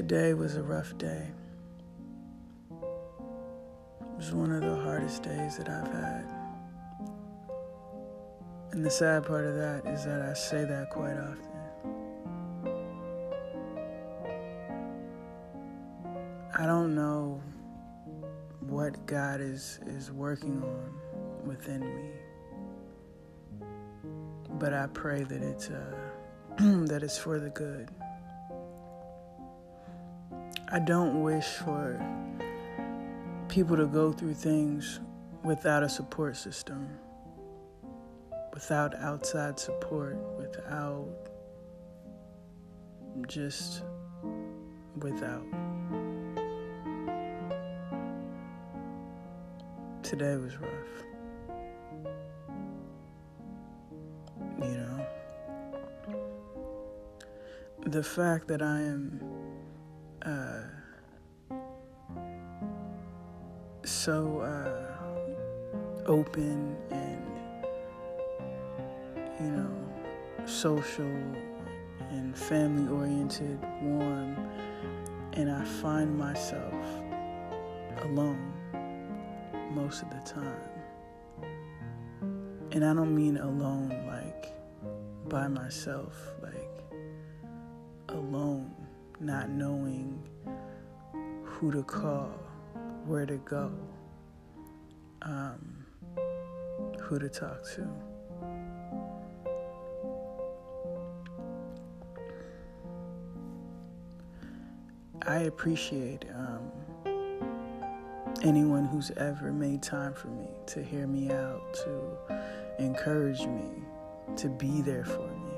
Today was a rough day. It was one of the hardest days that I've had. And the sad part of that is that I say that quite often. I don't know what God is, is working on within me. But I pray that it's uh, that it's for the good. I don't wish for people to go through things without a support system, without outside support, without just without. Today was rough. You know, the fact that I am so uh, open and you know social and family oriented, warm, and I find myself alone most of the time. And I don't mean alone like by myself, like alone not knowing who to call, where to go, um, who to talk to. I appreciate um, anyone who's ever made time for me, to hear me out, to encourage me, to be there for me.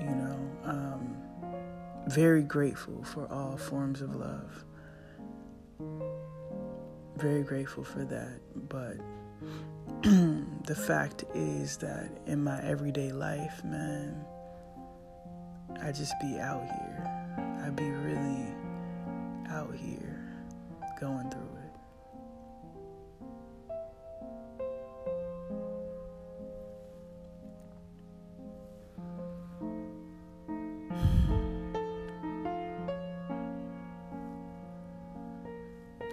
You know, um, very grateful for all forms of love. Very grateful for that. But the fact is that in my everyday life, man, I just be out here. I be really out here going through it.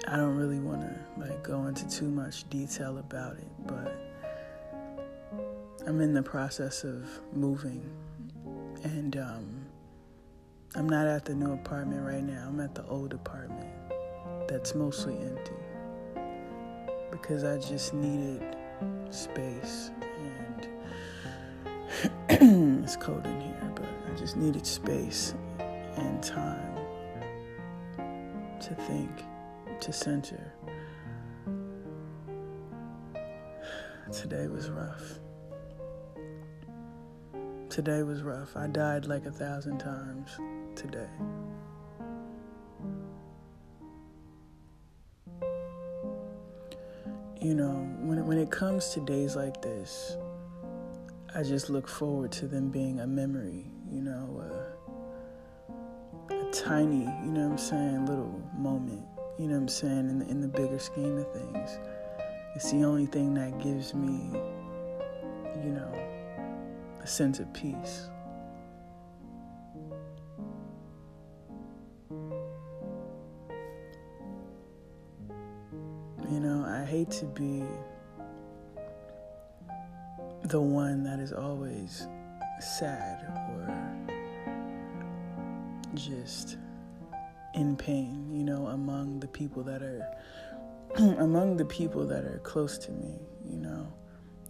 I don't really want to like go into too much detail about it, but I'm in the process of moving, and um, I'm not at the new apartment right now. I'm at the old apartment that's mostly empty because I just needed space, and it's cold in here, but I just needed space and time to think to center. Today was rough. Today was rough. I died like a thousand times today. You know, when it, when it comes to days like this, I just look forward to them being a memory, you know, uh, a tiny, you know what I'm saying, little moment you know what I'm saying, in the, in the bigger scheme of things. It's the only thing that gives me, you know, a sense of peace. You know, I hate to be the one that is always sad or just in pain, you know, among the people that are among the people that are close to me, you know.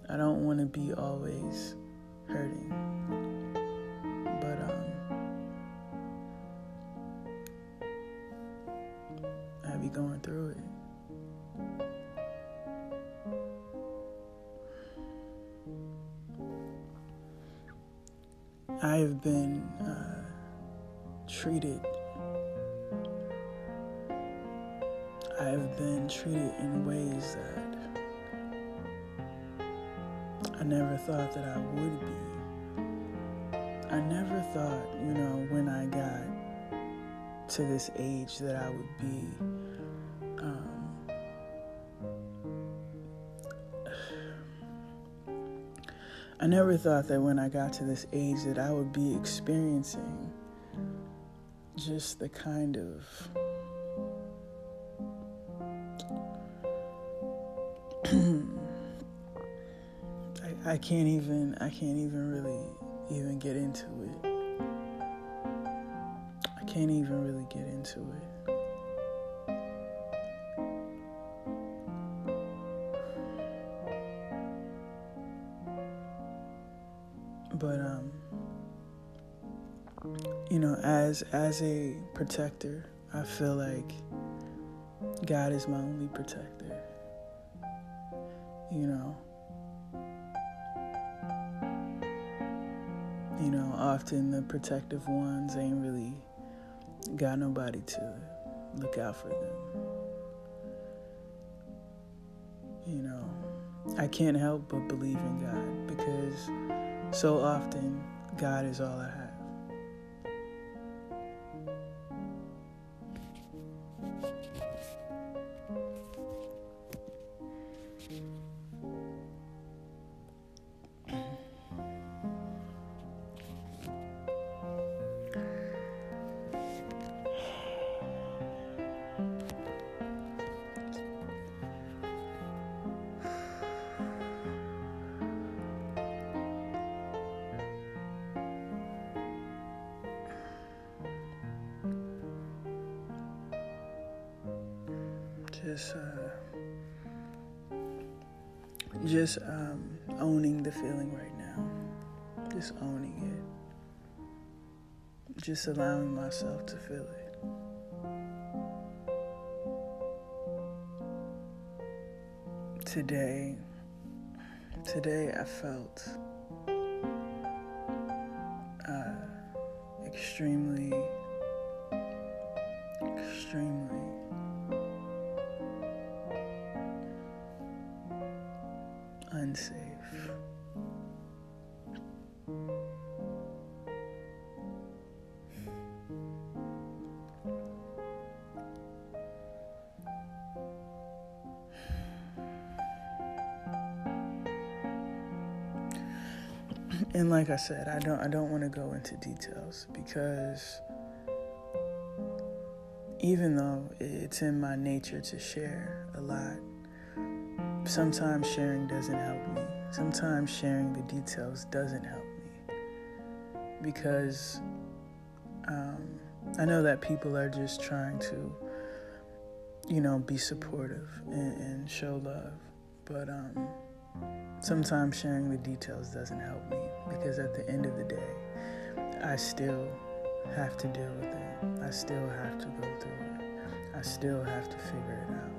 I don't want to be always hurting. But um I be going through it. I have been uh, treated I have been treated in ways that I never thought that I would be. I never thought, you know, when I got to this age that I would be. Um, I never thought that when I got to this age that I would be experiencing just the kind of I, can't even I can't even really even get into it. I can't even really get into it. But um you know, as as a protector, I feel like God is my only protector. You know. You know, often the protective ones ain't really got nobody to look out for them. You know, I can't help but believe in God because so often God is all I have. Just uh, just um, owning the feeling right now, just owning it, just allowing myself to feel it. Today, today I felt uh, extremely, extremely And like I said, I don't I don't want to go into details because even though it's in my nature to share a lot sometimes sharing doesn't help me. Sometimes sharing the details doesn't help me. Because um, I know that people are just trying to, you know, be supportive and, and show love. But um, sometimes sharing the details doesn't help me because at the end of the day, I still have to deal with it. I still have to go through it. I still have to figure it out.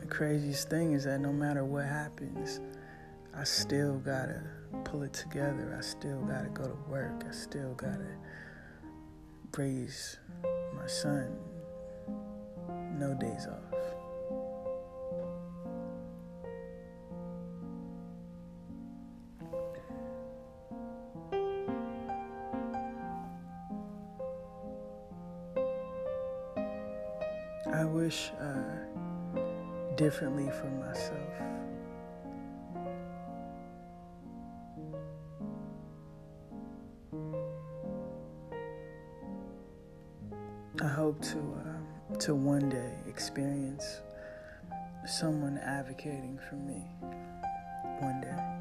The craziest thing is that no matter what happens, I still gotta pull it together. I still gotta go to work. I still gotta raise my son. No days off. I wish. Uh, differently for myself. To one day experience someone advocating for me. One day.